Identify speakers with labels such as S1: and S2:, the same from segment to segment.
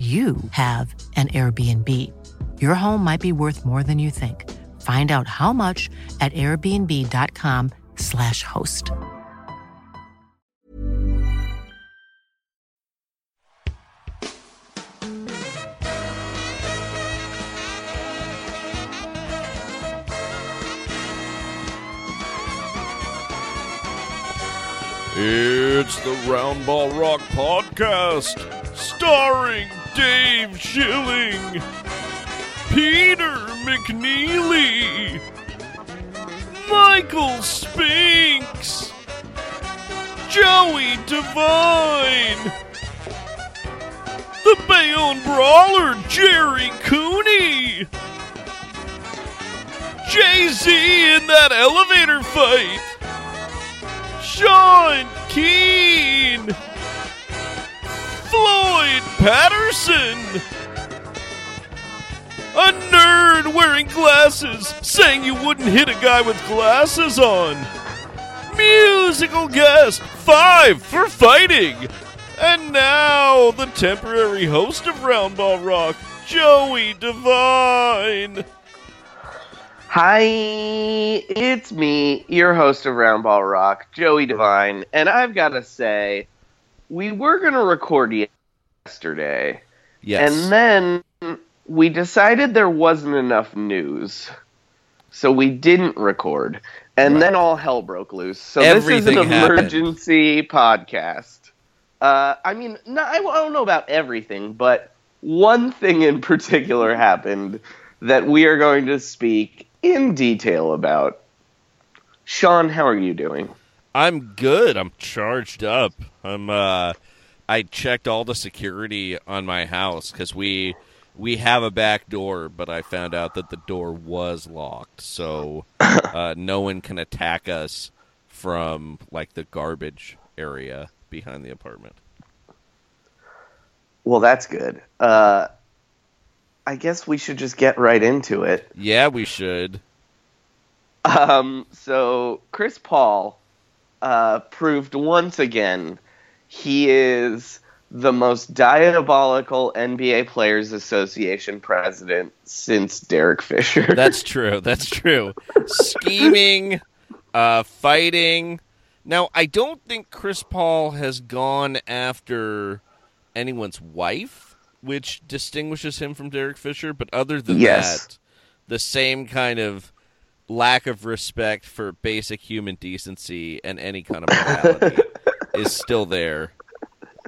S1: you have an Airbnb. Your home might be worth more than you think. Find out how much at airbnb.com/slash host.
S2: It's the Roundball Rock Podcast, starring Dave Schilling, Peter McNeeley, Michael Spinks, Joey Devine, the Bayonne Brawler Gerry Cooney, Jay Z in that elevator fight. Sean Keane, Floyd Patterson, a nerd wearing glasses saying you wouldn't hit a guy with glasses on, musical guest five for fighting, and now the temporary host of Roundball Rock, Joey Devine.
S3: Hi, it's me, your host of Roundball Rock, Joey Devine, and I've got to say, we were going to record yesterday,
S2: Yes.
S3: and then we decided there wasn't enough news, so we didn't record, and
S2: Right.
S3: then all hell broke loose. So
S2: Everything
S3: this is an
S2: happened.
S3: emergency podcast. Uh, I mean, no, I don't know about everything, but one thing in particular happened that we are going to speak in detail about. Sean, how are you doing?
S2: I'm good. I'm charged up. I'm uh I checked all the security on my house cuz we we have a back door, but I found out that the door was locked. So uh no one can attack us from like the garbage area behind the apartment.
S3: Well, that's good. Uh, I guess we should just get right into it.
S2: Yeah, we should.
S3: Um, so Chris Paul uh, proved once again he is the most diabolical NBA Players Association president since Derek Fisher.
S2: That's true. That's true. Scheming, uh, fighting. Now, I don't think Chris Paul has gone after anyone's wife, which distinguishes him from Derek Fisher. But other than
S3: Yes.
S2: that, the same kind of lack of respect for basic human decency and any kind of morality is still there.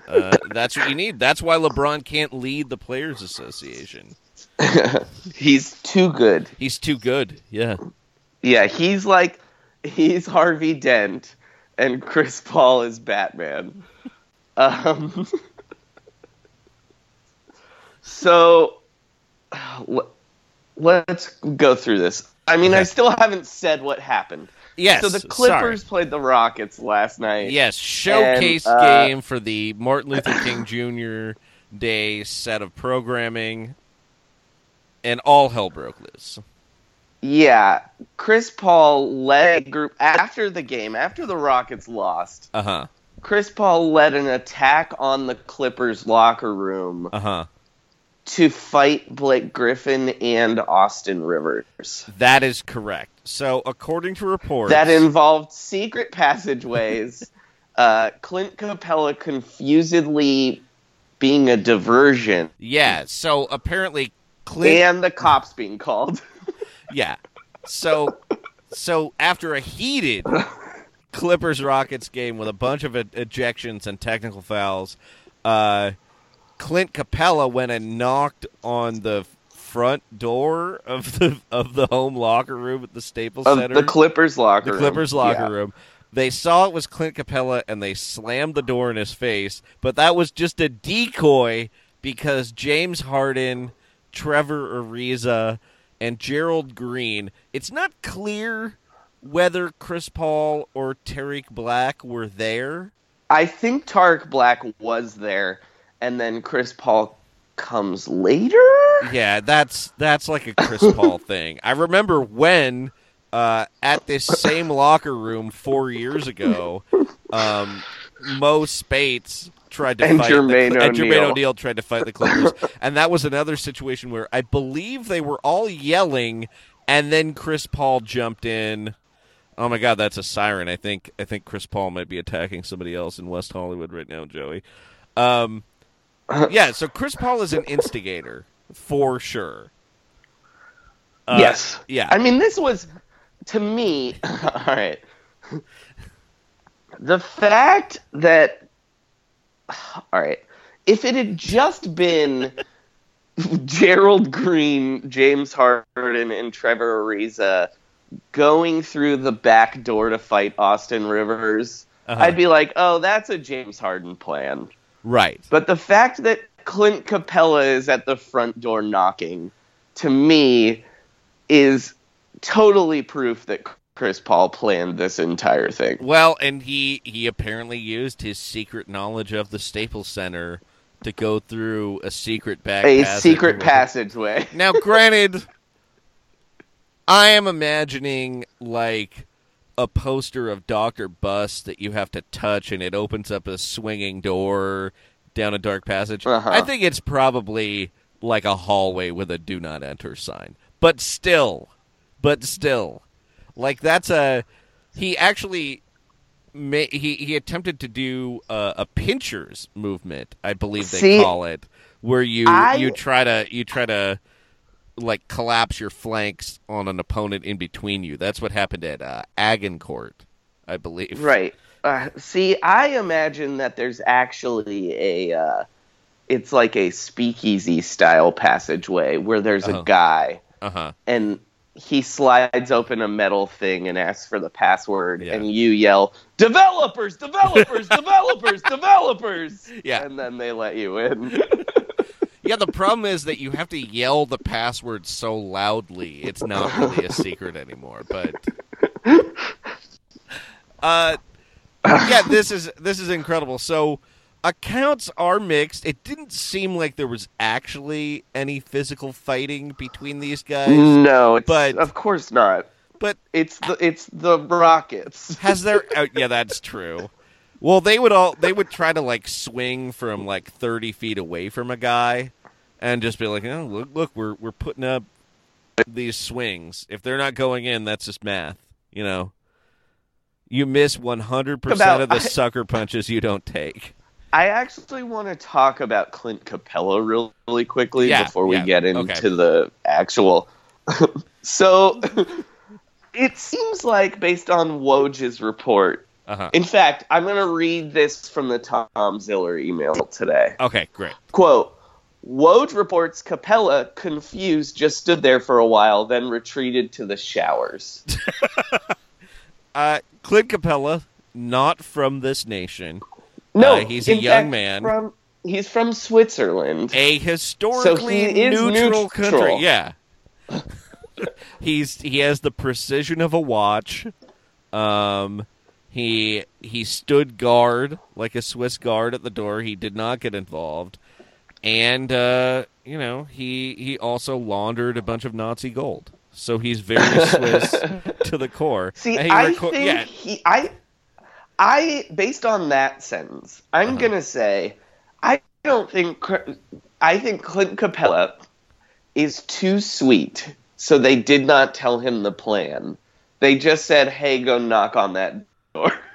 S2: Uh, that's what you need. That's why LeBron can't lead the Players Association.
S3: He's too good.
S2: He's too good. Yeah.
S3: Yeah, he's like he's Harvey Dent, and Chris Paul is Batman. Um, so let's go through this. I mean, I still haven't said what happened.
S2: Yes.
S3: So the
S2: sorry.
S3: Clippers played the Rockets last night.
S2: Yes, showcase
S3: And, uh,
S2: game for the Martin Luther King Jr. day set of programming, and all hell broke loose.
S3: Yeah, Chris Paul led a group after the game, after the Rockets lost.
S2: Uh huh.
S3: Chris Paul led an attack on the Clippers locker room
S2: Uh huh.
S3: To fight Blake Griffin and Austin Rivers.
S2: That is correct. So, according to reports,
S3: That involved secret passageways, uh, Clint Capela confusedly being a diversion,
S2: yeah. So apparently, Clint.
S3: and the cops being called.
S2: Yeah. So, so after a heated Clippers Rockets game with a bunch of ejections and technical fouls, uh, Clint Capela went and knocked on the front door of the of the home locker room at the Staples
S3: of
S2: Center.
S3: the Clippers locker
S2: the
S3: room.
S2: Clippers locker
S3: Yeah.
S2: room. They saw it was Clint Capela and they slammed the door in his face, but that was just a decoy because James Harden, Trevor Ariza, and Gerald Green. It's not clear whether Chris Paul or Tarik Black were there.
S3: I think Tarik Black was there, and then Chris Paul comes later.
S2: Yeah, that's that's like a Chris Paul thing. I remember when uh, at this same locker room four years ago, um, Mo Speights tried to
S3: And
S2: fight
S3: Jermaine
S2: the, and Jermaine
S3: O'Neal.
S2: O'Neal tried to fight the Clippers, and that was another situation where I believe they were all yelling, and then Chris Paul jumped in. Oh my God, that's a siren! I think I think Chris Paul might be attacking somebody else in West Hollywood right now, Joey. Um, yeah, so Chris Paul is an instigator for sure. Uh,
S3: yes.
S2: yeah.
S3: I mean, this was to me. all right. The fact that, all right, if it had just been Gerald Green, James Harden, and Trevor Ariza going through the back door to fight Austin Rivers,
S2: Uh-huh.
S3: I'd be like, oh, that's a James Harden plan.
S2: Right.
S3: But the fact that Clint Capela is at the front door knocking, to me, is totally proof that Chris Paul planned this entire thing.
S2: Well, and he he apparently used his secret knowledge of the Staples Center to go through a secret back
S3: A
S2: passage
S3: secret passageway.
S2: Now, granted, I am imagining like a poster of Doctor Buss that you have to touch, and it opens up a swinging door down a dark passage.
S3: Uh-huh.
S2: I think it's probably like a hallway with a "Do Not Enter" sign, but still, but still, like that's a he actually. ma- He he attempted to do a, a pinchers movement, I believe they
S3: See,
S2: call it, where you
S3: I-
S2: you try to you try to like collapse your flanks on an opponent in between you. That's what happened at uh, Agincourt, I believe.
S3: Right. Uh, see, I imagine that there's actually a. Uh, it's like a speakeasy style passageway where there's
S2: Uh-huh.
S3: a guy
S2: Uh huh.
S3: and he slides open a metal thing and asks for the password,
S2: Yeah.
S3: and you yell, "Developers, developers, developers, developers!"
S2: Yeah.
S3: and then they let you in.
S2: Yeah. The problem is that you have to yell the password so loudly. It's not really a secret anymore. But. Uh, yeah. This is this is incredible. So. Accounts are mixed. It didn't seem like there was actually any physical fighting between these guys.
S3: no, it's,
S2: But-
S3: of course not.
S2: But
S3: It's the it's the Rockets.
S2: Has there? Oh, yeah, that's true. Well, they would all they would try to like swing from like thirty feet away from a guy, and just be like, "Oh, look, look, we're we're putting up these swings. If they're not going in, that's just math, you know." You miss one hundred percent of the
S3: I-
S2: sucker punches you don't take.
S3: I actually want to talk about Clint Capela real, really quickly
S2: Yeah,
S3: before we
S2: yeah,
S3: get into
S2: okay.
S3: the actual. so, it seems like based on Woj's report.
S2: Uh-huh.
S3: In fact, I'm going to read this from the Tom Ziller email today.
S2: Okay, great.
S3: Quote. Woj reports Capela, confused, just stood there for a while, then retreated to the showers.
S2: Uh, Clint Capela, not from this nation,
S3: No,
S2: Uh, he's a young
S3: fact,
S2: man.
S3: From, he's from Switzerland.
S2: a historically
S3: So he is
S2: neutral,
S3: neutral.
S2: country. Yeah. He's he has the precision of a watch. Um he he stood guard like a Swiss guard at the door. He did not get involved. And uh, you know he he also laundered a bunch of Nazi gold. So he's very Swiss to the core.
S3: See, I
S2: reco-
S3: think
S2: yeah,
S3: he, I, I, based on that sentence, I'm
S2: Uh-huh.
S3: gonna say, I don't think, I think Clint Capela is too sweet, so they did not tell him the plan. They just said, "Hey, go knock on that door."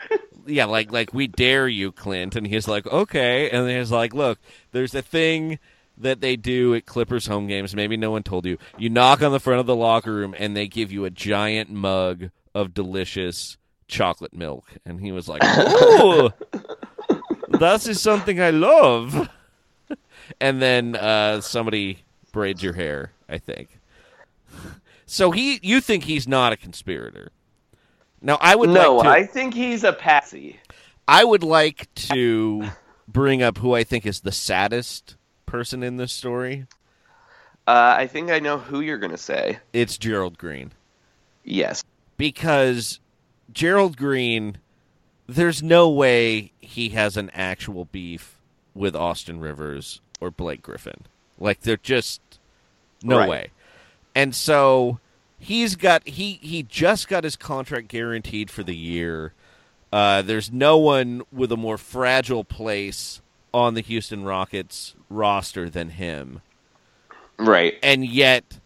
S2: yeah, like like we dare you, Clint, and he's like, okay, and he's like, look, there's a thing that they do at Clippers home games. Maybe no one told you. You knock on the front of the locker room, and they give you a giant mug of delicious chocolate milk. And he was like, ooh, that is something I love. and then uh, somebody braids your hair. I think. So he, you think he's not a conspirator? Now I would
S3: no,
S2: like to.
S3: I think he's a patsy.
S2: I would like to bring up who I think is the saddest person in this story.
S3: Uh, I think I know who you're gonna say.
S2: It's Gerald Green.
S3: Yes.
S2: Because Gerald Green, there's no way he has an actual beef with Austin Rivers or Blake Griffin. Like, they're just no
S3: Right.
S2: way. And so he's got he he just got his contract guaranteed for the year. Uh, there's no one with a more fragile place on the Houston Rockets roster than him.
S3: Right.
S2: And yet,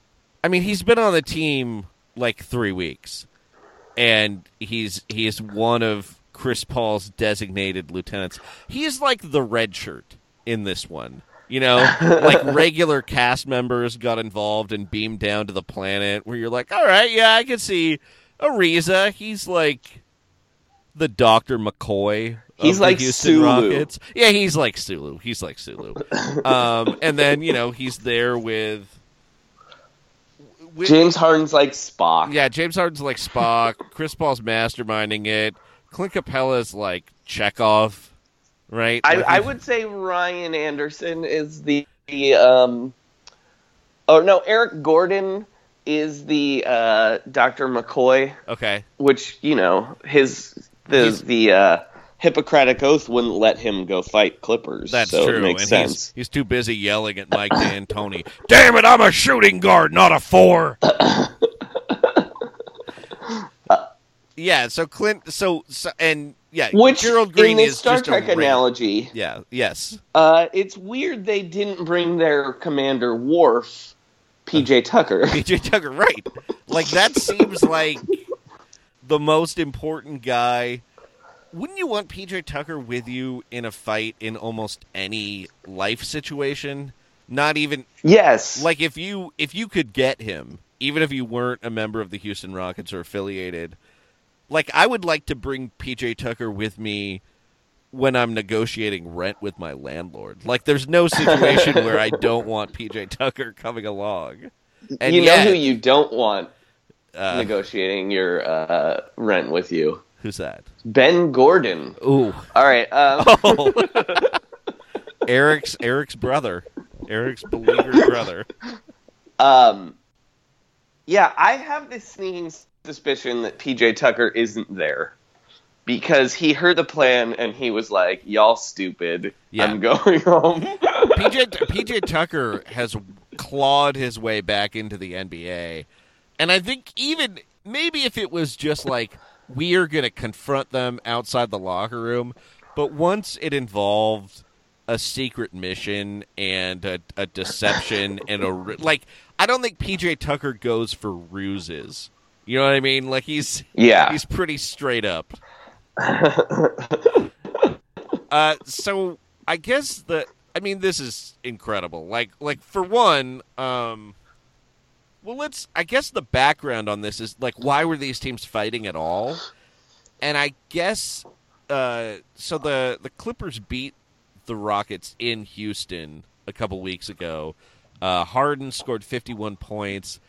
S2: I mean, he's been on the team like three weeks, and he's he is one of Chris Paul's designated lieutenants. He's like the red shirt in this one. You know, like regular cast members got involved and beamed down to the planet where you're like, all right, yeah, I can see Ariza. He's like the Dr. McCoy.
S3: He's like
S2: Houston
S3: Sulu.
S2: Rockets. Yeah, he's like Sulu. He's like Sulu. um, and then, you know, he's there with. with
S3: James Harden's like Spock.
S2: yeah, James Harden's like Spock. Chris Paul's masterminding it. Clint Capela's like Chekhov, right?
S3: I,
S2: Like,
S3: I would say Ryan Anderson is the, the um oh no Eric Gordon is the uh, Dr. McCoy,
S2: Okay.
S3: which you know his the
S2: He's-
S3: the uh, Hippocratic oath wouldn't let him go fight Clippers.
S2: That's
S3: so
S2: true.
S3: It makes
S2: and
S3: sense.
S2: He's, he's too busy yelling at Mike D'Antoni. Damn it, I'm a shooting guard, not a four. yeah, so Clint so, so and yeah,
S3: Which
S2: Gerald Green
S3: in this
S2: is
S3: Star
S2: just a
S3: Trek
S2: ring.
S3: analogy,
S2: Yeah, yes.
S3: uh, it's weird they didn't bring their commander Worf, PJ Tucker.
S2: PJ Tucker, right. Like that seems like the most important guy. Wouldn't you want PJ Tucker with you in a fight in almost any life situation? Not even
S3: yes,
S2: like if you if you could get him, even if you weren't a member of the Houston Rockets or affiliated. Like I would like to bring PJ Tucker with me when I'm negotiating rent with my landlord. Like there's no situation where I don't want PJ Tucker coming along. And
S3: you know
S2: yet-
S3: who you don't want
S2: uh,
S3: negotiating your uh, rent with you.
S2: Who's that?
S3: Ben Gordon.
S2: Ooh.
S3: All right. Um,
S2: Oh. Eric's Eric's brother. Eric's beleaguered brother.
S3: um, yeah, I have this sneaking suspicion that PJ Tucker isn't there because he heard the plan and he was like, "Y'all stupid.
S2: Yeah.
S3: I'm going home."
S2: PJ PJ Tucker has clawed his way back into the NBA, and I think even maybe if it was just like we are going to confront them outside the locker room, but once it involved a secret mission and a, a deception and a like, I don't think PJ Tucker goes for ruses. You know what I mean? Like he's
S3: yeah.
S2: he's pretty straight up. uh, so I guess the I mean this is incredible. Like like for one, um, well let's I guess the background on this is like why were these teams fighting at all? And I guess uh, so the the Clippers beat the Rockets in Houston a couple weeks ago. Uh, Harden scored 51 points.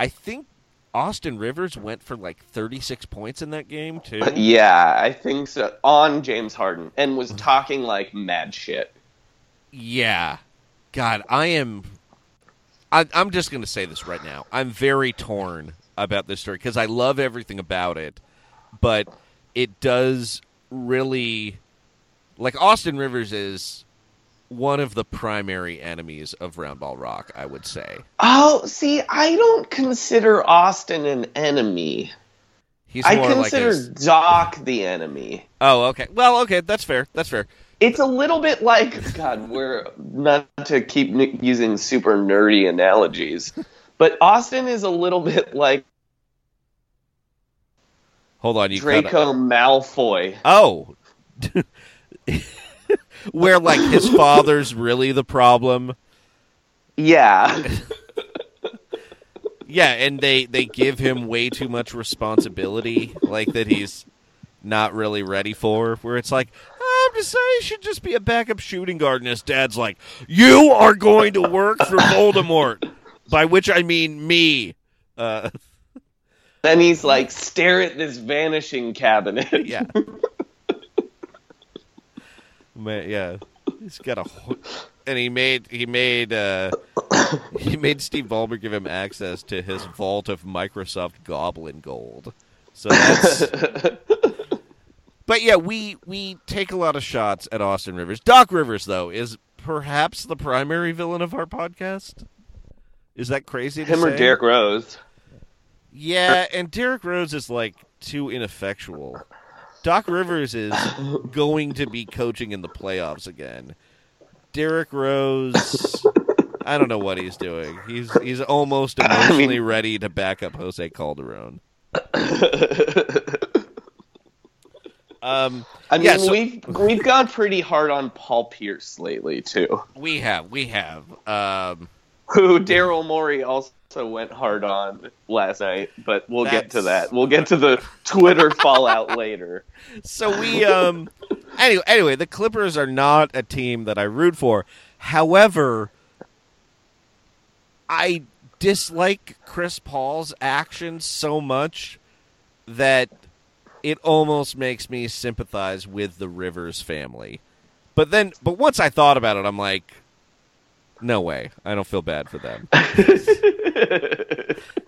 S2: I think Austin Rivers went for like 36 points in that game too.
S3: Uh, yeah, I think so. On James Harden and was mm-hmm. talking like mad shit.
S2: Yeah. God, I am. I, I'm just going to say this right now. I'm very torn about this story because I love everything about it, but it does really. Like, Austin Rivers is one of the primary enemies of Roundball Rock, I would say.
S3: Oh, see, I don't consider Austin an enemy.
S2: He's
S3: I consider
S2: like a,
S3: Doc the enemy.
S2: Oh, okay. Well, okay, that's fair. That's fair.
S3: It's a little bit like God. We're not to keep using super nerdy analogies, but Austin is a little bit like
S2: Hold on, you
S3: Draco Malfoy.
S2: Oh. Where like his father's really the problem.
S3: Yeah,
S2: Yeah, and they they give him way too much responsibility, like that he's not really ready for. Where it's like, I'm just saying, he should just be a backup shooting guard, and his dad's like, "You are going to work for Voldemort," by which I mean me. Uh,
S3: then he's like, stare at this vanishing cabinet.
S2: yeah, yeah, he's got a, and he made he made uh, he made Steve Ballmer give him access to his vault of Microsoft Goblin Gold. So that's. but yeah, we we take a lot of shots at Austin Rivers. Doc Rivers, though, is perhaps the primary villain of our podcast. Is that crazy? To
S3: Him or
S2: say?
S3: Derrick Rose.
S2: Yeah, and Derrick Rose is like too ineffectual. Doc Rivers is going to be coaching in the playoffs again. Derrick Rose, I don't know what he's doing. He's he's almost emotionally ready to back up Jose Calderon. Um,
S3: I mean,
S2: Yeah, so-
S3: we've we've gone pretty hard on Paul Pierce lately too.
S2: we have we have um,
S3: Who Daryl Morey also went hard on last night, but we'll get to that. We'll get to the Twitter fallout later.
S2: so we um anyway anyway the clippers are not a team that i root for however i dislike chris paul's actions so much that it almost makes me sympathize with the rivers family but then but once i thought about it i'm like no way i don't feel bad for them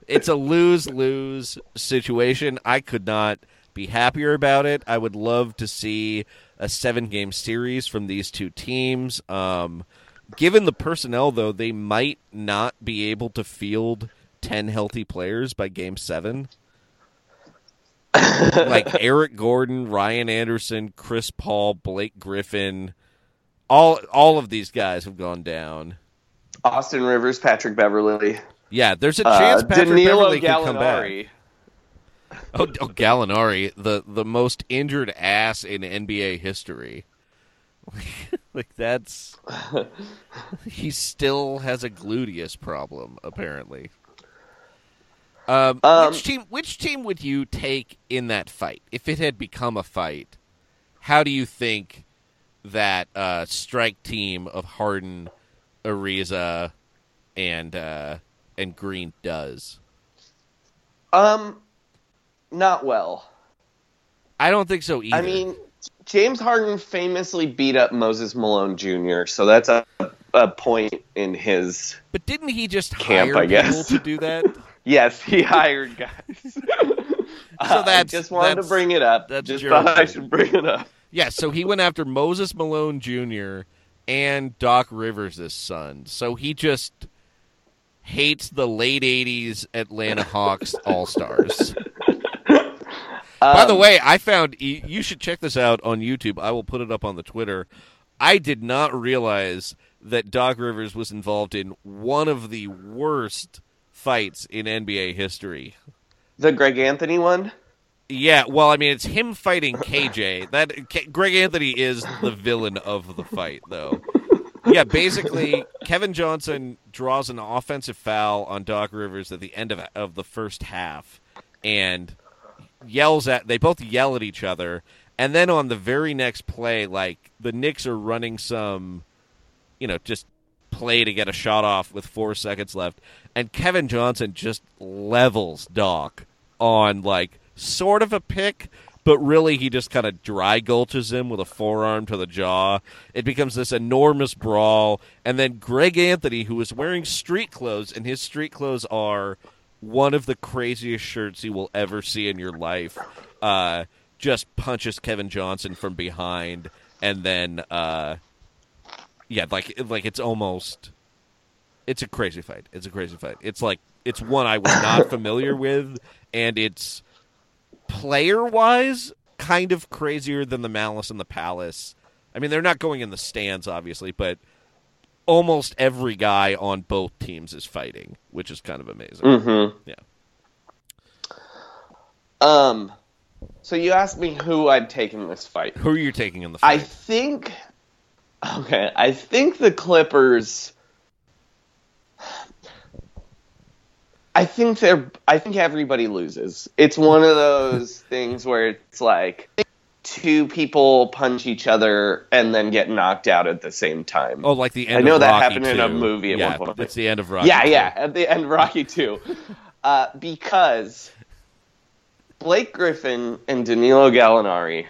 S2: it's a lose lose situation. I could not be happier about it. I would love to see a seven game series from these two teams. Um, given the personnel, though, they might not be able to field 10 healthy players by game seven. like Eric Gordon, Ryan Anderson, Chris Paul, Blake Griffin. All all of these guys have gone down.
S3: Austin Rivers, Patrick Beverley,
S2: Yeah, there's a
S3: uh,
S2: chance Patrick
S3: Danilo
S2: Beverley could come back. Oh, oh, Gallinari, the the most injured ass in NBA history. like that's he still has a gluteus problem apparently. Um,
S3: Um,
S2: which team? Which team would you take in that fight if it had become a fight? How do you think that uh, strike team of Harden, Ariza, and uh, and Green does?
S3: Um, not well.
S2: I don't think so either.
S3: I mean, James Harden famously beat up Moses Malone Jr., so that's a, a point in his.
S2: But didn't he just
S3: Camp,
S2: hire
S3: I guess.
S2: people to do that?
S3: Yes, he hired guys. so I
S2: that's-
S3: just wanted to bring it up.
S2: that's
S3: just thought I should bring it up.
S2: Yeah, so he went after Moses Malone Jr. and Doc Rivers' son. So he just hates the late 80s Atlanta Hawks All Stars. By the
S3: Um,
S2: way, I found you should check this out on YouTube. I will put it up on the Twitter. I did not realize that Doc Rivers was involved in one of the worst fights in NBA history.
S3: the Greg Anthony one.
S2: Yeah, well, I mean, it's him fighting KJ. That K- Greg Anthony is the villain of the fight, though. Yeah, basically, Kevin Johnson draws an offensive foul on Doc Rivers at the end of of the first half, and yells at. They both yell at each other, and then on the very next play, like the Knicks are running some, you know, just play to get a shot off with four seconds left, and Kevin Johnson just levels Doc on like sort of a pick, but really he just kind of dry gulches him with a forearm to the jaw. It becomes this enormous brawl, and then Greg Anthony, who is wearing street clothes, and his street clothes are one of the craziest shirts you will ever see in your life, uh, just punches Kevin Johnson from behind, and then uh, yeah, like like it's almost it's a crazy fight. It's a crazy fight. It's like it's one I was not familiar with, and it's player wise kind of crazier than the Malice and the Palace. I mean, they're not going in the stands, obviously, but almost every guy on both teams is fighting, which is kind of amazing.
S3: Mm-hmm.
S2: Yeah.
S3: Um, so you asked me who I'd take in this fight.
S2: Who are you taking in the fight?
S3: I think. Okay, I think the Clippers. I think they're. I think everybody loses. It's one of those things where it's like two people punch each other and then get knocked out at the same time.
S2: oh, like the end.
S3: I know that
S2: Rocky
S3: happened in a movie at
S2: yeah,
S3: one point.
S2: It's the end of Rocky.
S3: yeah,
S2: 2.
S3: yeah, at the end, of Rocky Two, uh, because Blake Griffin and Danilo Gallinari,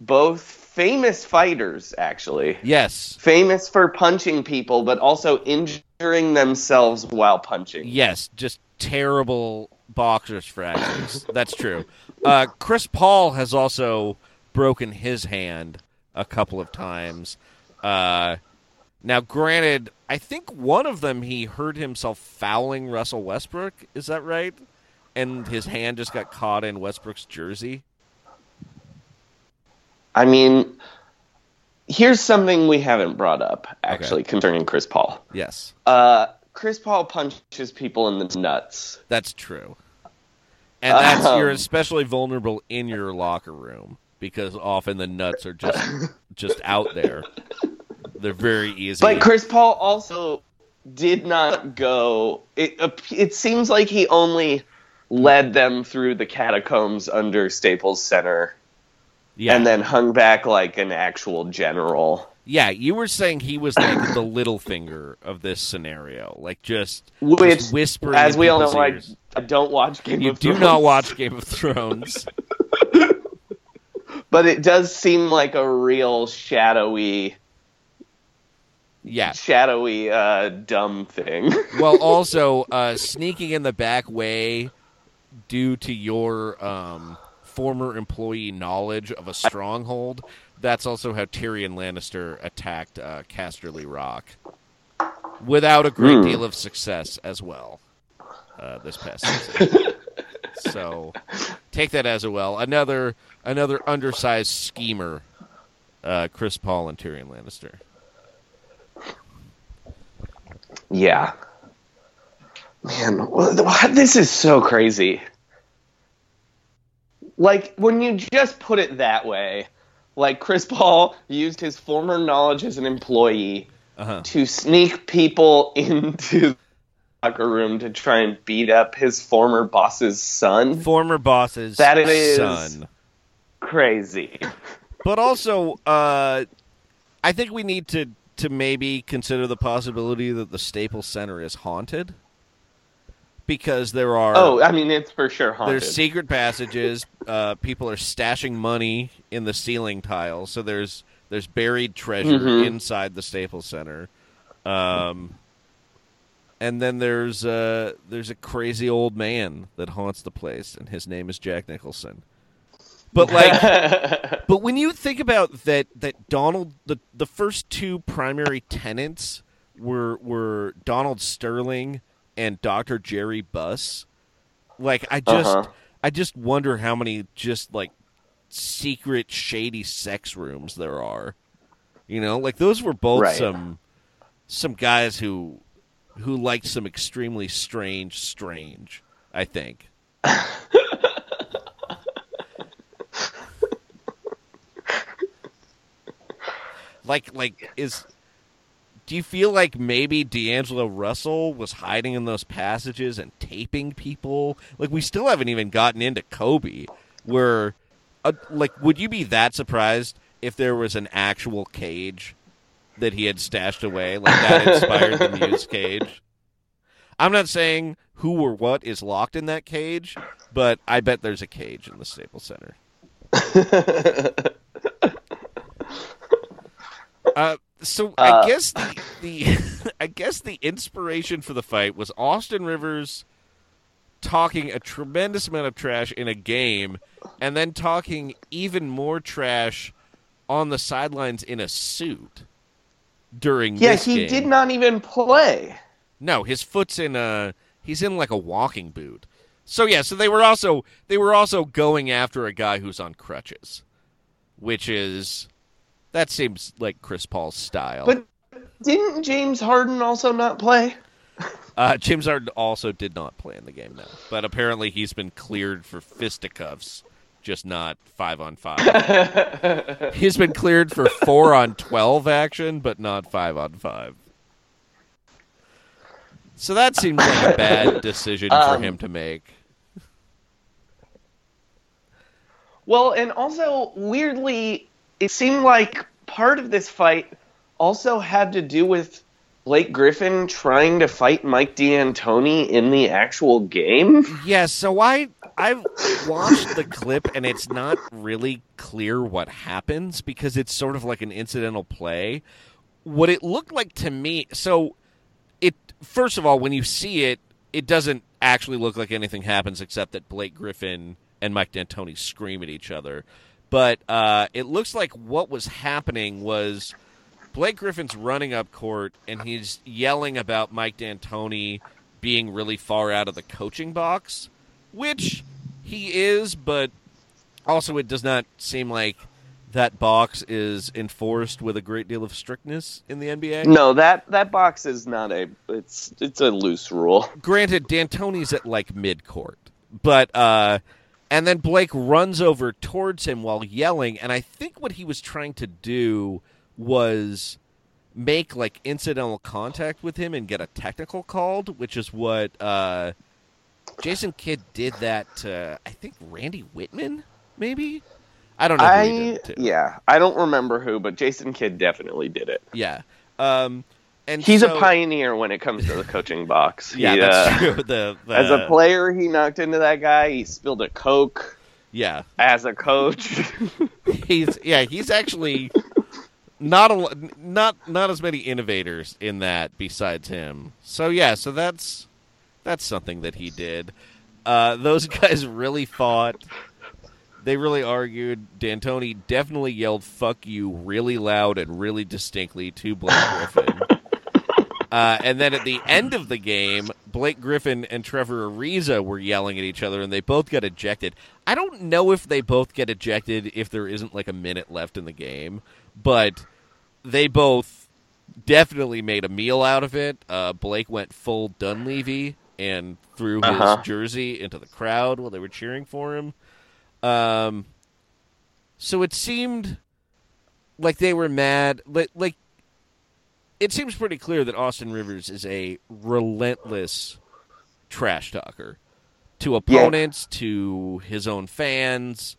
S3: both famous fighters, actually
S2: Yes.
S3: famous for punching people, but also injuring themselves while punching.
S2: Yes, just terrible boxer's fractures. That's true. Uh, Chris Paul has also broken his hand a couple of times. Uh, now, granted, I think one of them he hurt himself fouling Russell Westbrook. Is that right? And his hand just got caught in Westbrook's jersey.
S3: I mean, here's something we haven't brought up actually concerning Chris Paul.
S2: Yes,
S3: Uh, Chris Paul punches people in the nuts.
S2: that's true. And that's
S3: Um,
S2: you're especially vulnerable in your locker room because often the nuts are just just out there. They're very easy.
S3: But Chris Paul also did not go. It it seems like he only led them through the catacombs under Staples Center
S2: yeah,
S3: and then hung back like an actual general.
S2: Yeah, you were saying he was like the Littlefinger of this scenario, like just,
S3: Which,
S2: just whispering.
S3: as we all know, I,
S2: ears.
S3: I don't watch Game
S2: you
S3: of
S2: do not watch Game of Thrones.
S3: but it does seem like a real shadowy,
S2: yeah.
S3: shadowy, uh, dumb thing.
S2: Well, also uh, sneaking in the back way due to your um, former employee knowledge of a stronghold. That's also how Tyrion Lannister attacked uh, Casterly Rock, without a great
S3: Hmm.
S2: deal of success as well. Uh, this past season. so take that as a well. Another another undersized schemer, uh, Chris Paul and Tyrion Lannister.
S3: yeah. Man, what- this is so crazy. Like, when you just put it that way, like Chris Paul used his former knowledge as an employee
S2: Uh-huh.
S3: to sneak people into the locker room to try and beat up his former boss's son.
S2: Former boss's
S3: That it is.
S2: son.
S3: Crazy.
S2: But also, uh, I think we need to to maybe consider the possibility that the Staples Center is haunted because there are
S3: Oh, I mean, it's for sure haunted.
S2: there's secret passages. Uh, people are stashing money in the ceiling tiles, so there's there's buried treasure
S3: Mhm.
S2: inside the Staples Center. Um, and then there's uh, there's a crazy old man that haunts the place, and his name is Jack Nicholson. But like, but when you think about that, that Donald, the the first two primary tenants were were Donald Sterling and Dr. Jerry Buss. Like, I just
S3: Uh-huh.
S2: I just wonder how many just like secret shady sex rooms there are. You know, like those were both
S3: Right.
S2: some some guys who who liked some extremely strange strange, I think. like like is do you feel like maybe D'Angelo Russell was hiding in those passages and taping people? Like we still haven't even gotten into Kobe. Where, uh, like, would you be that surprised if there was an actual cage that he had stashed away, like that inspired the Muse cage? I'm not saying who or what is locked in that cage, but I bet there's a cage in the Staples Center. Uh, so I
S3: Uh,
S2: guess the, the I guess the inspiration for the fight was Austin Rivers talking a tremendous amount of trash in a game, and then talking even more trash on the sidelines in a suit. during
S3: Yeah, he
S2: game.
S3: did not even play.
S2: No, his foot's in a he's in like a walking boot. So yeah, so they were also they were also going after a guy who's on crutches, which is that seems like Chris Paul's style.
S3: But didn't James Harden also not play?
S2: uh, James Harden also did not play in the game though, but apparently he's been cleared for fisticuffs, just not five on five. he's been cleared for four on twelve action, but not five on five. So that seems like a bad decision for
S3: Um,
S2: him to make.
S3: Well, and also weirdly, it seemed like part of this fight also had to do with Blake Griffin trying to fight Mike D'Antoni in the actual game.
S2: Yeah, so I I've watched the clip and it's not really clear what happens because it's sort of like an incidental play. What it looked like to me, so it first of all, when you see it, it doesn't actually look like anything happens except that Blake Griffin and Mike D'Antoni scream at each other. But uh, it looks like what was happening was Blake Griffin's running up court and he's yelling about Mike D'Antoni being really far out of the coaching box, which he is, but also it does not seem like that box is enforced with a great deal of strictness in the NBA.
S3: No, that that box is not a it's it's a loose rule.
S2: Granted, D'Antoni's at like mid court, but uh, and then Blake runs over towards him while yelling, and I think what he was trying to do was make like incidental contact with him and get a technical called, which is what uh, Jason Kidd did that to I think Randy Wittman, maybe. I don't know.
S3: I
S2: did it to.
S3: yeah, I don't remember who, but Jason Kidd definitely did it.
S2: yeah. Um, and
S3: He's
S2: so-
S3: a pioneer when it comes to the coaching box.
S2: Yeah,
S3: He,
S2: that's
S3: uh,
S2: true. The, the
S3: As a player, he knocked into that guy. He spilled a coke.
S2: yeah.
S3: As a coach,
S2: he's yeah he's actually not a not not as many innovators in that besides him so yeah so that's that's something that he did uh, those guys really fought they really argued D'Antoni definitely yelled "fuck you" really loud and really distinctly to Blake Griffin. Uh, and then at the end of the game, Blake Griffin and Trevor Ariza were yelling at each other, and they both got ejected. I don't know if they both get ejected if there isn't like a minute left in the game, but they both definitely made a meal out of it. Uh, Blake went full Dunleavy and threw his
S3: Uh-huh.
S2: jersey into the crowd while they were cheering for him. Um, so it seemed like they were mad. Like, like it seems pretty clear that Austin Rivers is a relentless trash talker to opponents, to his own fans,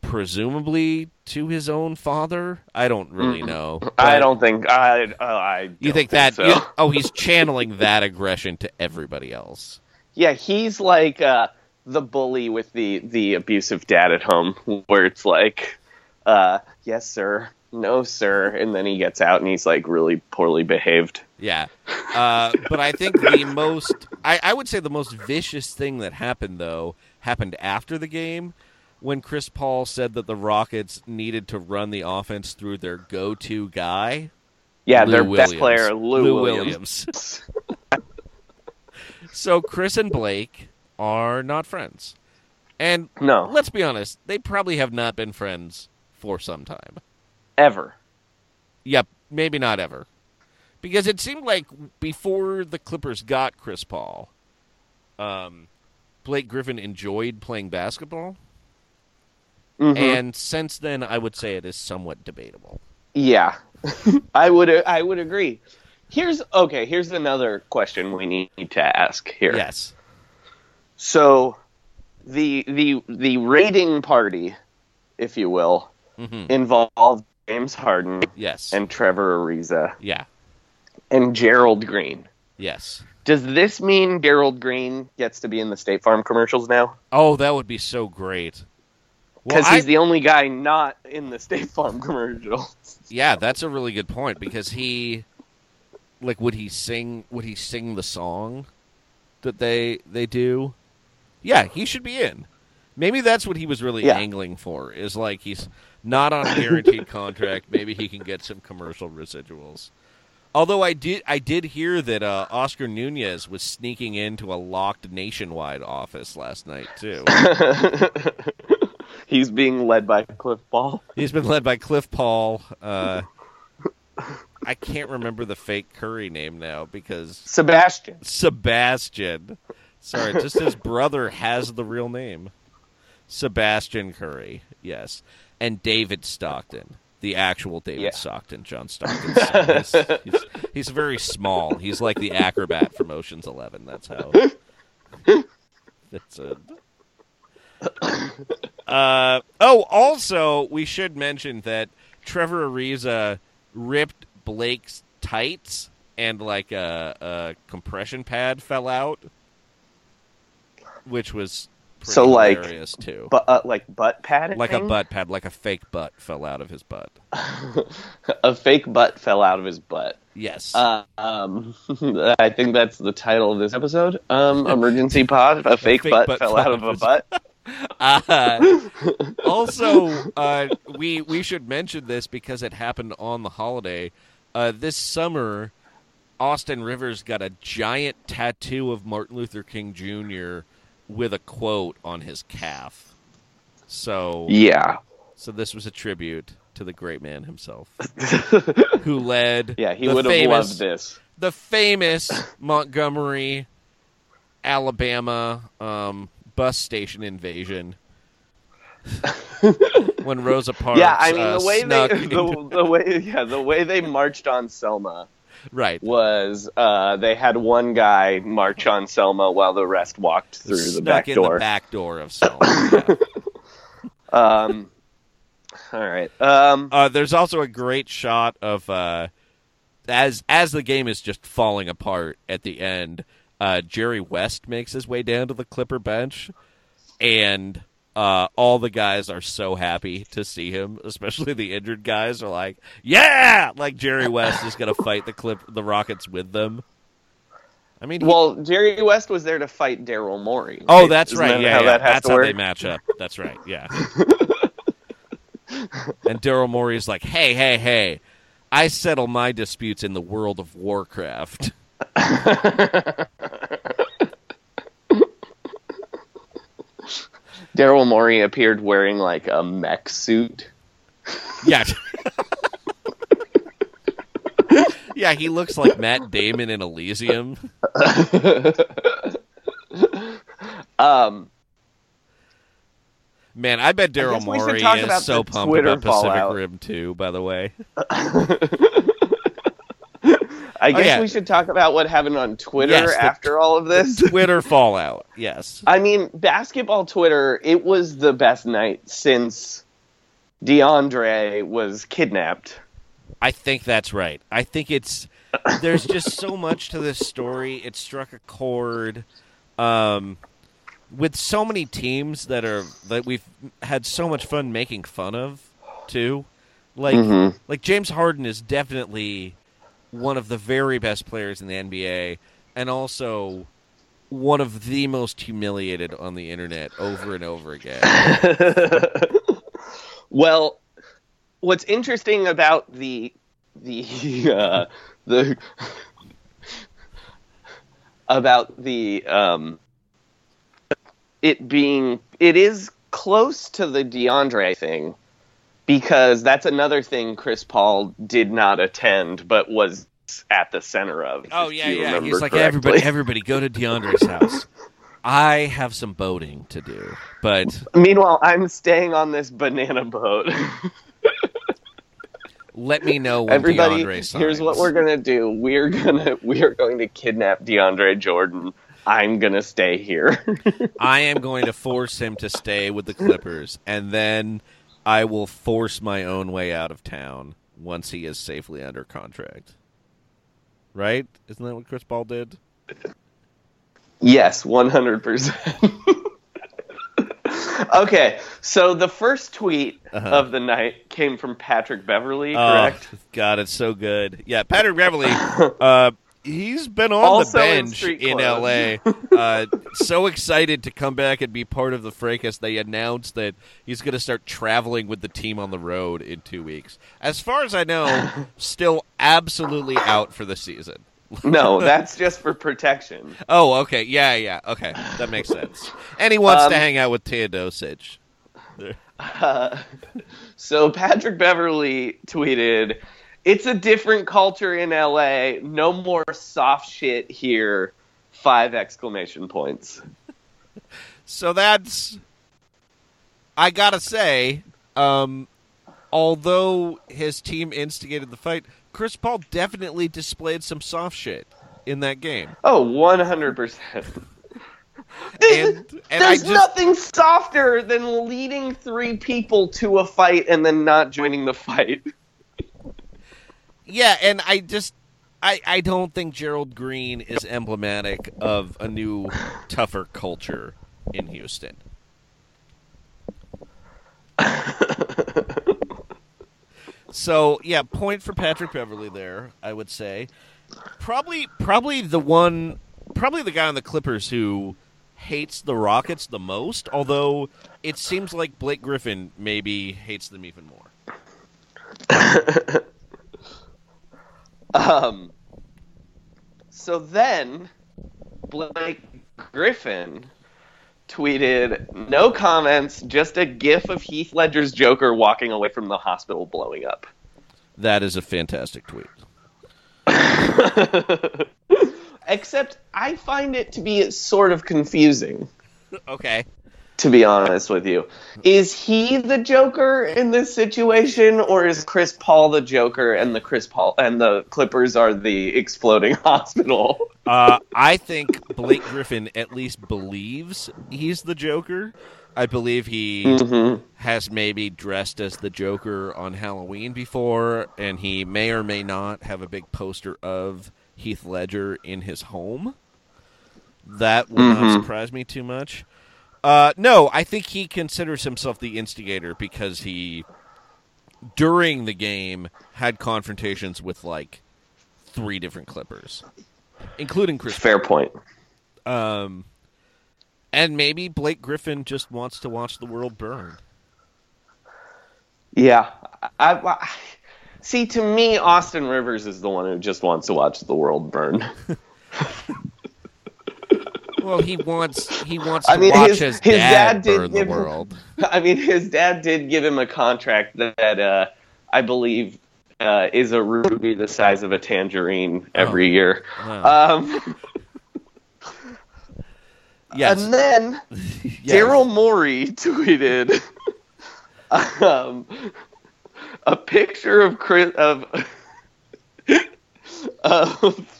S2: presumably to his own father. I don't really know.
S3: I don't think I. Uh, I
S2: You
S3: don't
S2: think that?
S3: so.
S2: you- oh, he's channeling that aggression to everybody else.
S3: Yeah, he's like uh, the bully with the the abusive dad at home, where it's like, uh, "Yes, sir," "No, sir," and then he gets out and he's like really poorly behaved.
S2: Yeah. Uh, but I think the most, I, I would say the most vicious thing that happened, though, happened after the game when Chris Paul said that the Rockets needed to run the offense through their go to guy.
S3: Yeah,
S2: Lou
S3: their
S2: Williams.
S3: best player, Lou,
S2: Lou
S3: Williams.
S2: So Chris and Blake are not friends. And
S3: No,
S2: let's be honest, they probably have not been friends for some time.
S3: Ever.
S2: Yep, maybe not ever. Because it seemed like before the Clippers got Chris Paul, um, Blake Griffin enjoyed playing basketball.
S3: Mhm.
S2: And since then, I would say it is somewhat debatable.
S3: Yeah, I would I would agree. Here's okay. Here's another question we need to ask here.
S2: Yes.
S3: So, the the the raiding party, if you will,
S2: hmm
S3: involved James Harden
S2: Yes.
S3: and Trevor Ariza
S2: yeah.
S3: and Gerald Green.
S2: Yes.
S3: Does this mean Gerald Green gets to be in the State Farm commercials now?
S2: Oh, that would be so great. Well,
S3: Because
S2: I-
S3: he's the only guy not in the State Farm commercial.
S2: Yeah, that's a really good point because he like would he sing would he sing the song that they they do? Yeah, he should be in. Maybe that's what he was really
S3: Yeah.
S2: angling for is like he's not on a guaranteed contract. Maybe he can get some commercial residuals. Although I did, I did hear that uh, Oscar Nunez was sneaking into a locked nationwide office last night too.
S3: He's being led by Cliff Ball.
S2: He's been led by Cliff Paul. Uh, I can't remember the fake Curry name now because
S3: Sebastian.
S2: Sebastian. Sorry, just his brother has the real name. Sebastian Curry, yes. And David Stockton, the actual David
S3: Yeah.
S2: Stockton, John Stockton. He's, he's, he's very small. He's like the acrobat from Ocean's Eleven. That's how. That's it. Uh, oh, also, we should mention that Trevor Ariza ripped Blake's tights and like a, a compression pad fell out, which was
S3: So, like,
S2: hilarious too.
S3: But uh, like butt padding.
S2: like a butt pad, like a fake butt fell out of his butt.
S3: a fake butt fell out of his butt.
S2: Yes.
S3: Uh, um, I think that's the title of this episode. Um, emergency pod. A fake,
S2: fake
S3: butt,
S2: butt
S3: fell out of a butt.
S2: Uh, also, uh, we we should mention this because it happened on the holiday. Uh, this summer, Austin Rivers got a giant tattoo of Martin Luther King Jr. with a quote on his calf. So,
S3: Yeah,
S2: so this was a tribute to the great man himself, who led.
S3: yeah. He would have loved this.
S2: the famous Montgomery, Alabama um, bus station invasion. when Rosa Parks,
S3: yeah, I mean
S2: uh,
S3: the way
S2: snuck
S3: they
S2: into-
S3: the, the way yeah the way they marched on Selma
S2: right,
S3: was uh, they had one guy march on Selma while the rest walked through the back
S2: in
S3: door.
S2: the back door of Selma. yeah.
S3: Um, all right. Um,
S2: Uh, there's also a great shot of uh, as as the game is just falling apart at the end. Uh, Jerry West makes his way down to the Clipper bench, and uh, all the guys are so happy to see him. Especially the injured guys are like, "Yeah!" Like Jerry West is going to fight the clip the Rockets with them. I mean, he-
S3: well, Jerry West was there to fight Daryl Morey.
S2: oh, that's
S3: Isn't
S2: right.
S3: that
S2: Yeah,
S3: how
S2: yeah.
S3: that has
S2: that's how
S3: work?
S2: they match up. That's right. Yeah. and Daryl Morey is like, "Hey, hey, hey! I settle my disputes in the world of Warcraft."
S3: Daryl Morey appeared wearing like a mech suit.
S2: Yeah. yeah, he looks like Matt Damon in Elysium.
S3: Um,
S2: Man, I bet Daryl
S3: guess we
S2: Morey is
S3: about
S2: so
S3: the
S2: pumped
S3: Twitter
S2: about Pacific
S3: fallout.
S2: Rim 2, by the way.
S3: I guess
S2: Oh, yeah.
S3: we should talk about what happened on Twitter
S2: Yes, the-
S3: after all of this.
S2: Twitter fallout. Yes.
S3: I mean, basketball Twitter, it was the best night since DeAndre was kidnapped.
S2: I think that's right. I think it's there's just so much to this story. It struck a chord um, with so many teams that are that we've had so much fun making fun of too. Like
S3: Mhm.
S2: like James Harden is definitely one of the very best players in the NBA and also one of the most humiliated on the internet over and over again.
S3: Well, what's interesting about the the uh, the about the um, it being it is close to the DeAndre thing because that's another thing Chris Paul did not attend but was at the center of.
S2: Oh yeah, yeah. He's like
S3: correctly.
S2: everybody, everybody, go to DeAndre's house. I have some boating to do, but
S3: Meanwhile, I'm staying on this banana boat.
S2: let me know when
S3: Everybody, here's what we're gonna do. We're gonna we are going to kidnap DeAndre Jordan. I'm gonna stay here.
S2: I am going to force him to stay with the Clippers, and then I will force my own way out of town once he is safely under contract. Right? Isn't that what Chris Paul did?
S3: yes, 100. percent Okay, so the first tweet
S2: Uh-huh.
S3: of the night came from Patrick Beverley,
S2: Oh,
S3: correct?
S2: God, it's so good. Yeah, Patrick Beverley. uh, he's been on
S3: Also
S2: the bench
S3: street
S2: in. LA. Uh, so excited to come back and be part of the fracas. They announced that he's going to start traveling with the team on the road in two weeks. As far as I know, still absolutely out for the season.
S3: No, that's just for protection.
S2: Oh, okay. Yeah, yeah. Okay. That makes sense. And he wants to
S3: Um,
S2: hang out with Teodosic.
S3: So Patrick Beverley tweeted, "It's a different culture in LA. No more soft shit here." Five exclamation points.
S2: So that's I gotta say, um, although his team instigated the fight, Chris Paul definitely displayed some soft shit in that game.
S3: Oh, 100%.
S2: And and
S3: There's
S2: just
S3: nothing softer than leading three people to a fight and then not joining the fight.
S2: yeah, and I just I, I don't think Gerald Green is emblematic of a new tougher culture in Houston. So yeah, point for Patrick Beverley there. I would say, probably probably the one, probably the guy on the Clippers who hates the Rockets the most. Although it seems like Blake Griffin maybe hates them even more.
S3: Um, so then, Blake Griffin tweeted, "No comments, just a GIF of Heath Ledger's Joker walking away from the hospital blowing up."
S2: That is a fantastic tweet.
S3: Except, I find it to be sort of confusing.
S2: Okay.
S3: To be honest with you, is he the Joker in this situation, or is Chris Paul the Joker and the Chris Paul and the Clippers are the exploding hospital?
S2: Uh, I think Blake Griffin at least believes he's the Joker. I believe he
S3: Mhm.
S2: has maybe dressed as the Joker on Halloween before, and he may or may not have a big poster of Heath Ledger in his home. That will not
S3: Mhm.
S2: surprise me too much. Uh, no, I think he considers himself the instigator because he, during the game, had confrontations with like three different Clippers, including Chris
S3: Fair point.
S2: um, and maybe Blake Griffin just wants to watch the world burn.
S3: Yeah, I, I see. To me, Austin Rivers is the one who just wants to watch the world burn.
S2: Well, he wants he wants
S3: I
S2: to
S3: mean,
S2: watch
S3: his-
S2: his,
S3: his
S2: dad,
S3: dad did
S2: burn the
S3: give him-
S2: world.
S3: I mean, his dad did give him a contract that uh, I believe uh, is a ruby the size of a tangerine every year.
S2: Wow.
S3: Um,
S2: Yes,
S3: And then
S2: yes.
S3: Daryl Morey tweeted um, a picture of Chris of of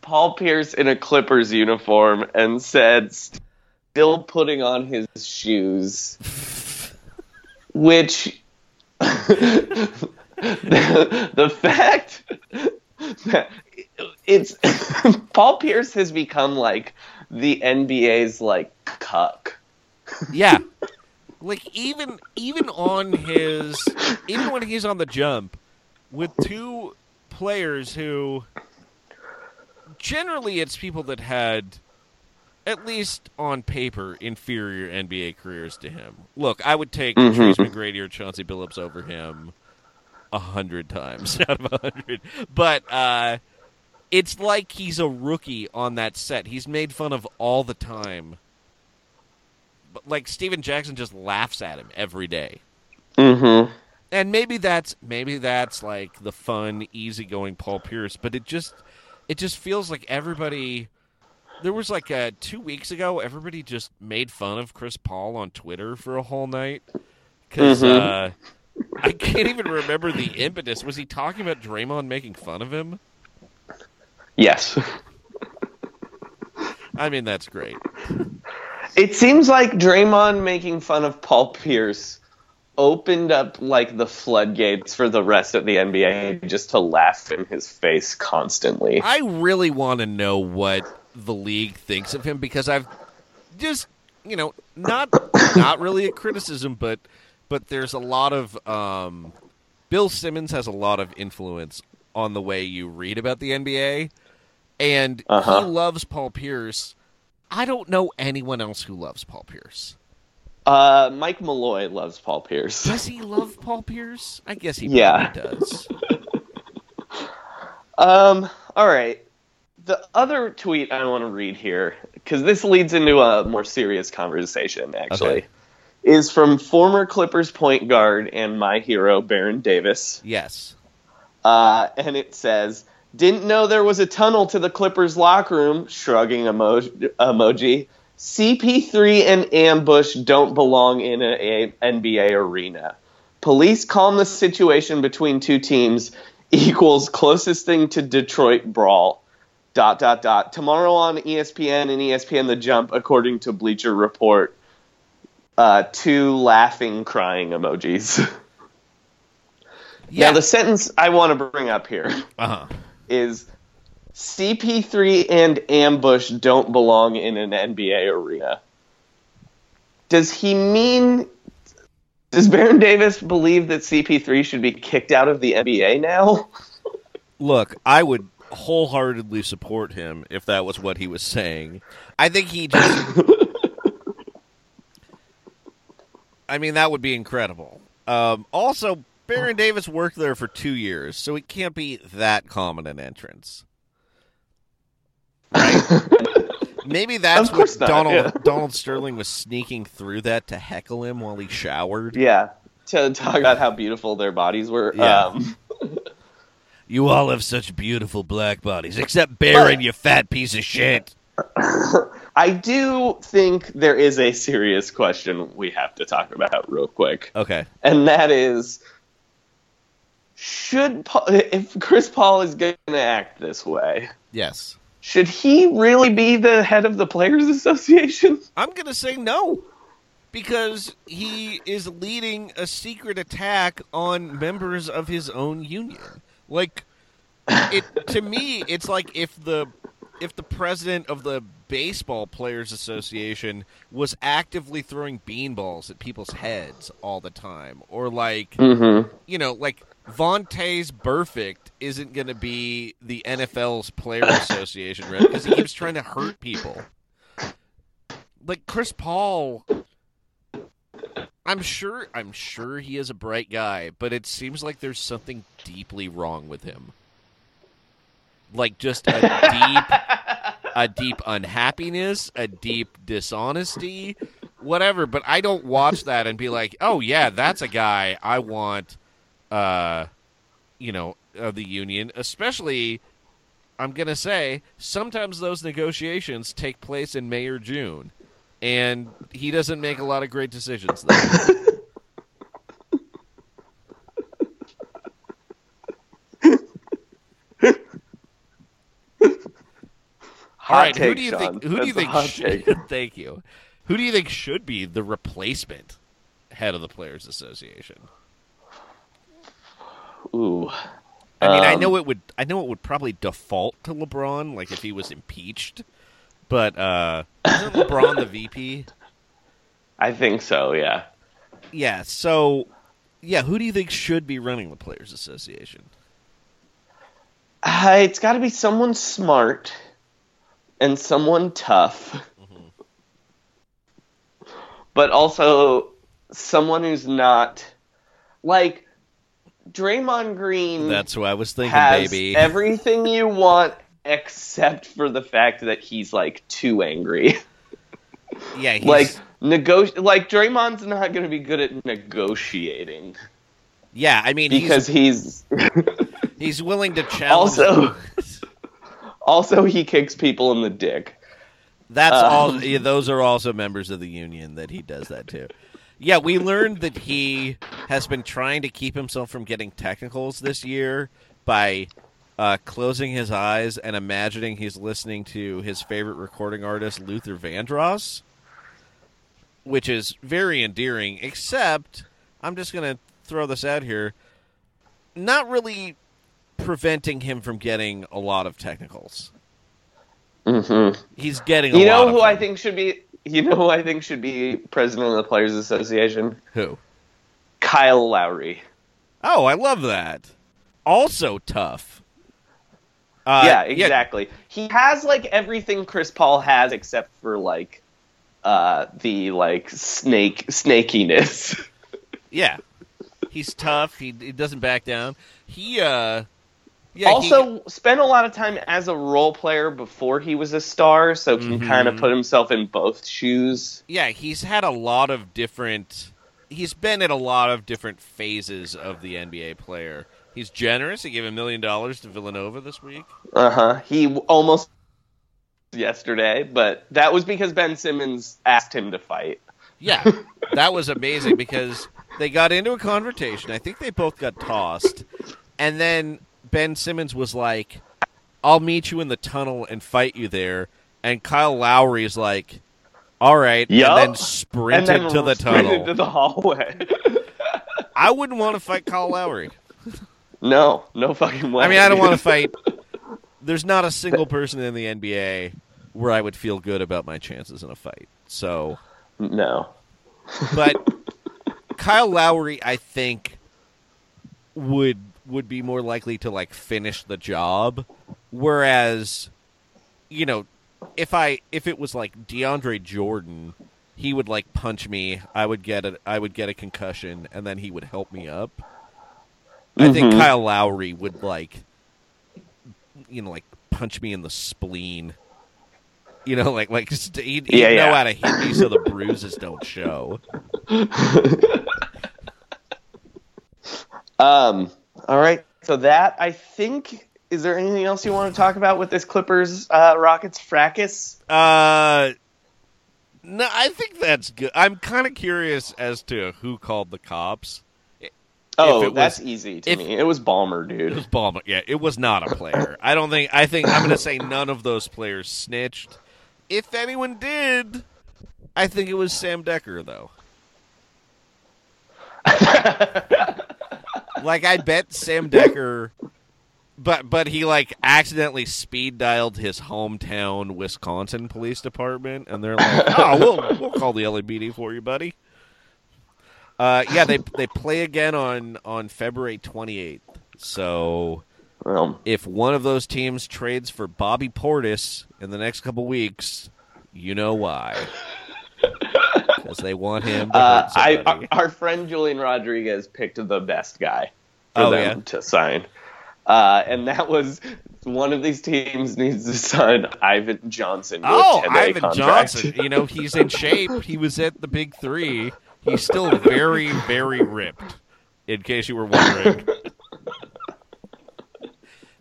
S3: Paul Pierce in a Clippers uniform and said, "Still putting on his shoes," which the, the fact that it's Paul Pierce has become like the NBA's like cuck.
S2: Yeah, like even even on his even when he's on the jump with two players who generally it's people that had at least on paper inferior NBA careers to him. Look, I would take
S3: Mhm.
S2: Tracy McGrady or Chauncey Billups over him a hundred times out of a hundred, but uh, it's like he's a rookie on that set. He's made fun of all the time. But like Stephen Jackson just laughs at him every day.
S3: Mm-hmm.
S2: And maybe that's maybe that's like the fun, easygoing Paul Pierce, but it just it just feels like everybody there was like uh 2 weeks ago everybody just made fun of Chris Paul on Twitter for a whole night cuz
S3: Mhm.
S2: uh I can't even remember the impetus. Was he talking about Draymond making fun of him?
S3: Yes.
S2: I mean, that's great.
S3: It seems like Draymond making fun of Paul Pierce opened up like the floodgates for the rest of the NBA just to laugh in his face constantly.
S2: I really want to know what the league thinks of him because I've just you know not not really a criticism, but but there's a lot of um, Bill Simmons has a lot of influence on the way you read about the NBA. and
S3: Uh-huh.
S2: he loves Paul Pierce. I don't know anyone else who loves Paul Pierce.
S3: Uh, Mike Malloy loves Paul Pierce.
S2: Does he love Paul Pierce? I guess he
S3: Yeah.
S2: probably does.
S3: Um, all right. The other tweet I want to read here, because this leads into a more serious conversation, actually,
S2: Okay.
S3: is from former Clippers point guard and my hero, Baron Davis.
S2: Yes.
S3: Uh, and it says, Didn't know there was a tunnel to the Clippers locker room, shrugging emo- emoji. CP3 and Ambush don't belong in an NBA arena. Police calm the situation between two teams equals closest thing to Detroit brawl. Dot dot dot. Tomorrow on ESPN and ESPN The Jump, according to Bleacher Report, uh, two laughing, crying emojis.
S2: Yeah.
S3: Now the sentence I want to bring up here
S2: uh-huh.
S3: is CP3 and Ambush don't belong in an NBA arena. Does he mean does Baron Davis believe that CP3 should be kicked out of the NBA now?
S2: Look, I would wholeheartedly support him if that was what he was saying. I think he just. I mean, that would be incredible. Um, also, Baron Davis worked there for two years, so it can't be that common an entrance. Right? Maybe that's what
S3: not,
S2: Donald
S3: yeah.
S2: Donald Sterling was sneaking through that to heckle him while he showered.
S3: Yeah. To talk about how beautiful their bodies were.
S2: Yeah.
S3: Um,
S2: You all have such beautiful black bodies, except Baron, you fat piece of shit.
S3: I do think there is a serious question we have to talk about real quick.
S2: Okay.
S3: and that is should Paul, if Chris Paul is going to act this way,
S2: Yes.
S3: Should he really be the head of the Players Association?
S2: I'm going to say no. Because he is leading a secret attack on members of his own union. Like it to me it's like if the if the president of the baseball players association was actively throwing beanballs at people's heads all the time or like
S3: Mm-hmm.
S2: you know, like Vontaze Burfict isn't going to be the NFL's player association rep because he keeps trying to hurt people. Like Chris Paul, I'm sure, I'm sure he is a bright guy, but it seems like there's something deeply wrong with him. Like just a deep, a deep unhappiness, a deep dishonesty, whatever. But I don't watch that and be like, oh yeah, that's a guy I want uh, you know, of the union, especially. I'm gonna say sometimes those negotiations take place in May or June, and he doesn't make a lot of great decisions. All right,
S3: take,
S2: who do you
S3: Sean.
S2: think? Who do you think? Should,
S3: take.
S2: thank you. Who do you think should be the replacement head of the Players Association?
S3: Ooh.
S2: I mean, I
S3: Um,
S2: know it would. I know it would probably default to LeBron, like if he was impeached. But uh, isn't LeBron the VP?
S3: I think so, yeah.
S2: Yeah. So, yeah. Who do you think should be running the Players Association?
S3: Uh, it's got to be someone smart and someone tough. But also someone who's not like Draymond Green
S2: That's who I was thinking,
S3: has
S2: baby.
S3: everything you want except for the fact that he's like too angry.
S2: yeah. He's,
S3: like negoti- like Draymond's not going to be good at negotiating
S2: yeah. I mean,
S3: because
S2: he's
S3: he's
S2: he's willing to challenge.
S3: also also he kicks people in the dick.
S2: That's
S3: Uh,
S2: all. Yeah, those are also members of the union that he does that too. Yeah, we learned that he has been trying to keep himself from getting technicals this year by uh, closing his eyes and imagining he's listening to his favorite recording artist, Luther Vandross, which is very endearing. Except, I'm just going to throw this out here, not really preventing him from getting a lot of technicals.
S3: Mhm.
S2: He's getting. A
S3: You know who I think should be you know who I think should be president of the Players Association?
S2: Who?
S3: Kyle Lowry.
S2: Oh, I love that. Also tough. Uh,
S3: yeah, exactly. He has like everything Chris Paul has except for like uh the like snake snakiness.
S2: Yeah, he's tough. He, he doesn't back down. He uh, yeah. he-
S3: also spent a lot of time as a role player before he was a star, so can
S2: Mhm.
S3: kind of put himself in both shoes.
S2: yeah, he's had a lot of different. He's been in a lot of different phases of the NBA player. He's generous. He gave a million dollars to Villanova this week.
S3: Uh huh. He almost yesterday, but that was because Ben Simmons asked him to fight.
S2: Yeah, that was amazing because they got into a confrontation. I think they both got tossed, and then Ben Simmons was like, "I'll meet you in the tunnel and fight you there." And Kyle Lowry is like, "All right,"
S3: Yup.
S2: and then sprinted
S3: and then
S2: to the tunnel.
S3: to the hallway.
S2: I wouldn't want to fight Kyle Lowry.
S3: no, no fucking way.
S2: I mean, I don't want to fight. There's not a single person in the NBA where I would feel good about my chances in a fight. So,
S3: No.
S2: but Kyle Lowry, I think, would would be more likely to like finish the job, whereas, you know, if I if it was like DeAndre Jordan, he would like punch me. I would get a I would get a concussion, and then he would help me up. I think
S3: Mhm.
S2: Kyle Lowry would like, you know, like punch me in the spleen. You know, like like st- he'd, he'd
S3: Yeah,
S2: know
S3: yeah.
S2: how to hit me so the bruises don't show.
S3: Um. All right. So that I think. Is there anything else you want to talk about with this Clippers uh, Rockets fracas?
S2: Uh, no, I think that's good. I'm kind of curious as to who called the cops.
S3: Oh,
S2: it was-
S3: that's easy to
S2: if-
S3: me. It was
S2: Ballmer,
S3: dude.
S2: It was Ballmer. Yeah, it was not a player. I don't think. I think I'm going to say none of those players snitched. If anyone did, I think it was Sam Dekker, though. like I bet Sam Dekker, but but he like accidentally speed dialed his hometown Wisconsin police department, and they're like, "Oh, we'll we'll call the LAPD for you, buddy." Uh, yeah, they they play again on on February 28th. So
S3: Well,
S2: if one of those teams trades for Bobby Portis in the next couple weeks, you know why. Because they want him to
S3: uh, I our friend Julian Rodriguez picked the best guy for
S2: Oh,
S3: them
S2: yeah?
S3: to sign, uh, and that was one of these teams needs to sign Ivan Johnson. To
S2: Oh,
S3: a
S2: Ivan
S3: contract.
S2: Johnson. You know, he's in shape. He was at the Big Three. He's still very, very ripped, in case you were wondering.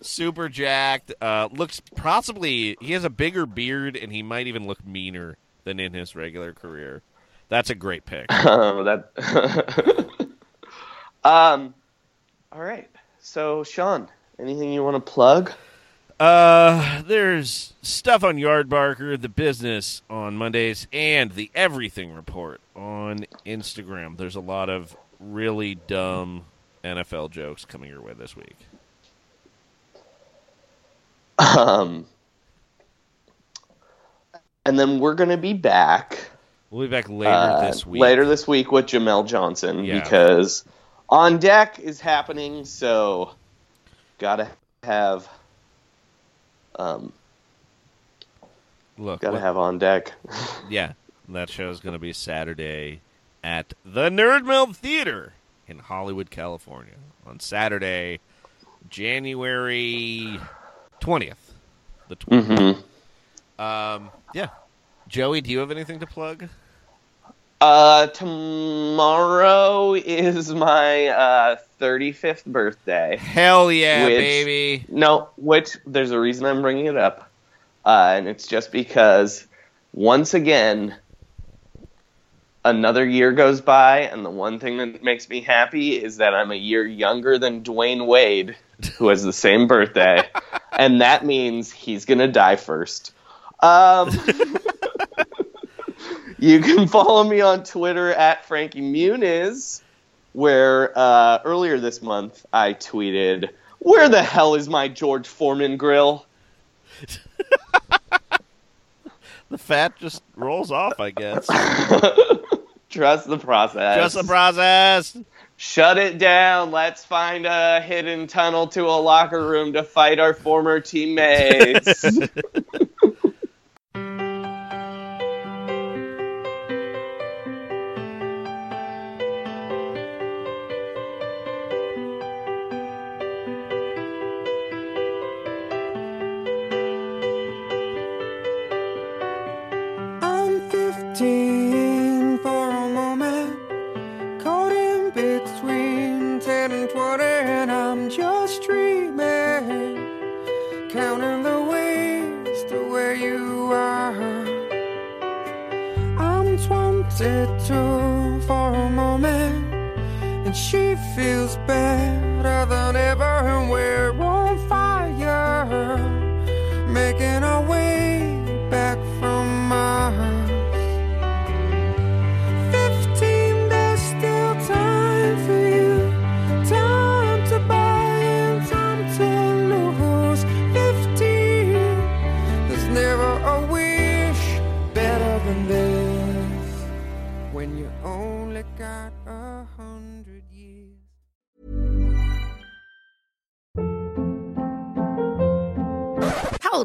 S2: Super jacked. Uh, looks possibly, he has a bigger beard, and he might even look meaner than in his regular career. That's a great pick.
S3: Oh, that. um, all right. So, Sean, anything you want to plug?
S2: Uh, there's stuff on Yardbarker, the business on Mondays, and the Everything Report on Instagram. There's a lot of really dumb NFL jokes coming your way this week.
S3: Um, and then we're going to be back
S2: We'll be back later
S3: uh,
S2: this week.
S3: later this week with Jamel Johnson
S2: Yeah.
S3: because on deck is happening. So, gotta have, um,
S2: Look,
S3: gotta
S2: what-
S3: have on deck.
S2: yeah, that show is to be Saturday at the Nerd Theater in Hollywood, California. On Saturday, January 20th. The 20th.
S3: hmm
S2: Um, yeah. Joey, do you have anything to plug?
S3: Uh, tomorrow is my uh 35th birthday.
S2: Hell yeah,
S3: Which-
S2: baby.
S3: No, which there's a reason I'm bringing it up, uh, and it's just because once again, another year goes by, and the one thing that makes me happy is that I'm a year younger than Dwyane Wade, who has the same birthday, and that means he's gonna die first. Um, you can follow me on Twitter at Frankie Muniz, where uh, earlier this month I tweeted, "Where the hell is my George Foreman grill?"
S2: The fat just rolls off, I guess.
S3: Trust the process.
S2: Trust the process.
S4: Shut it down. Let's find a hidden tunnel to a locker room to fight our former teammates.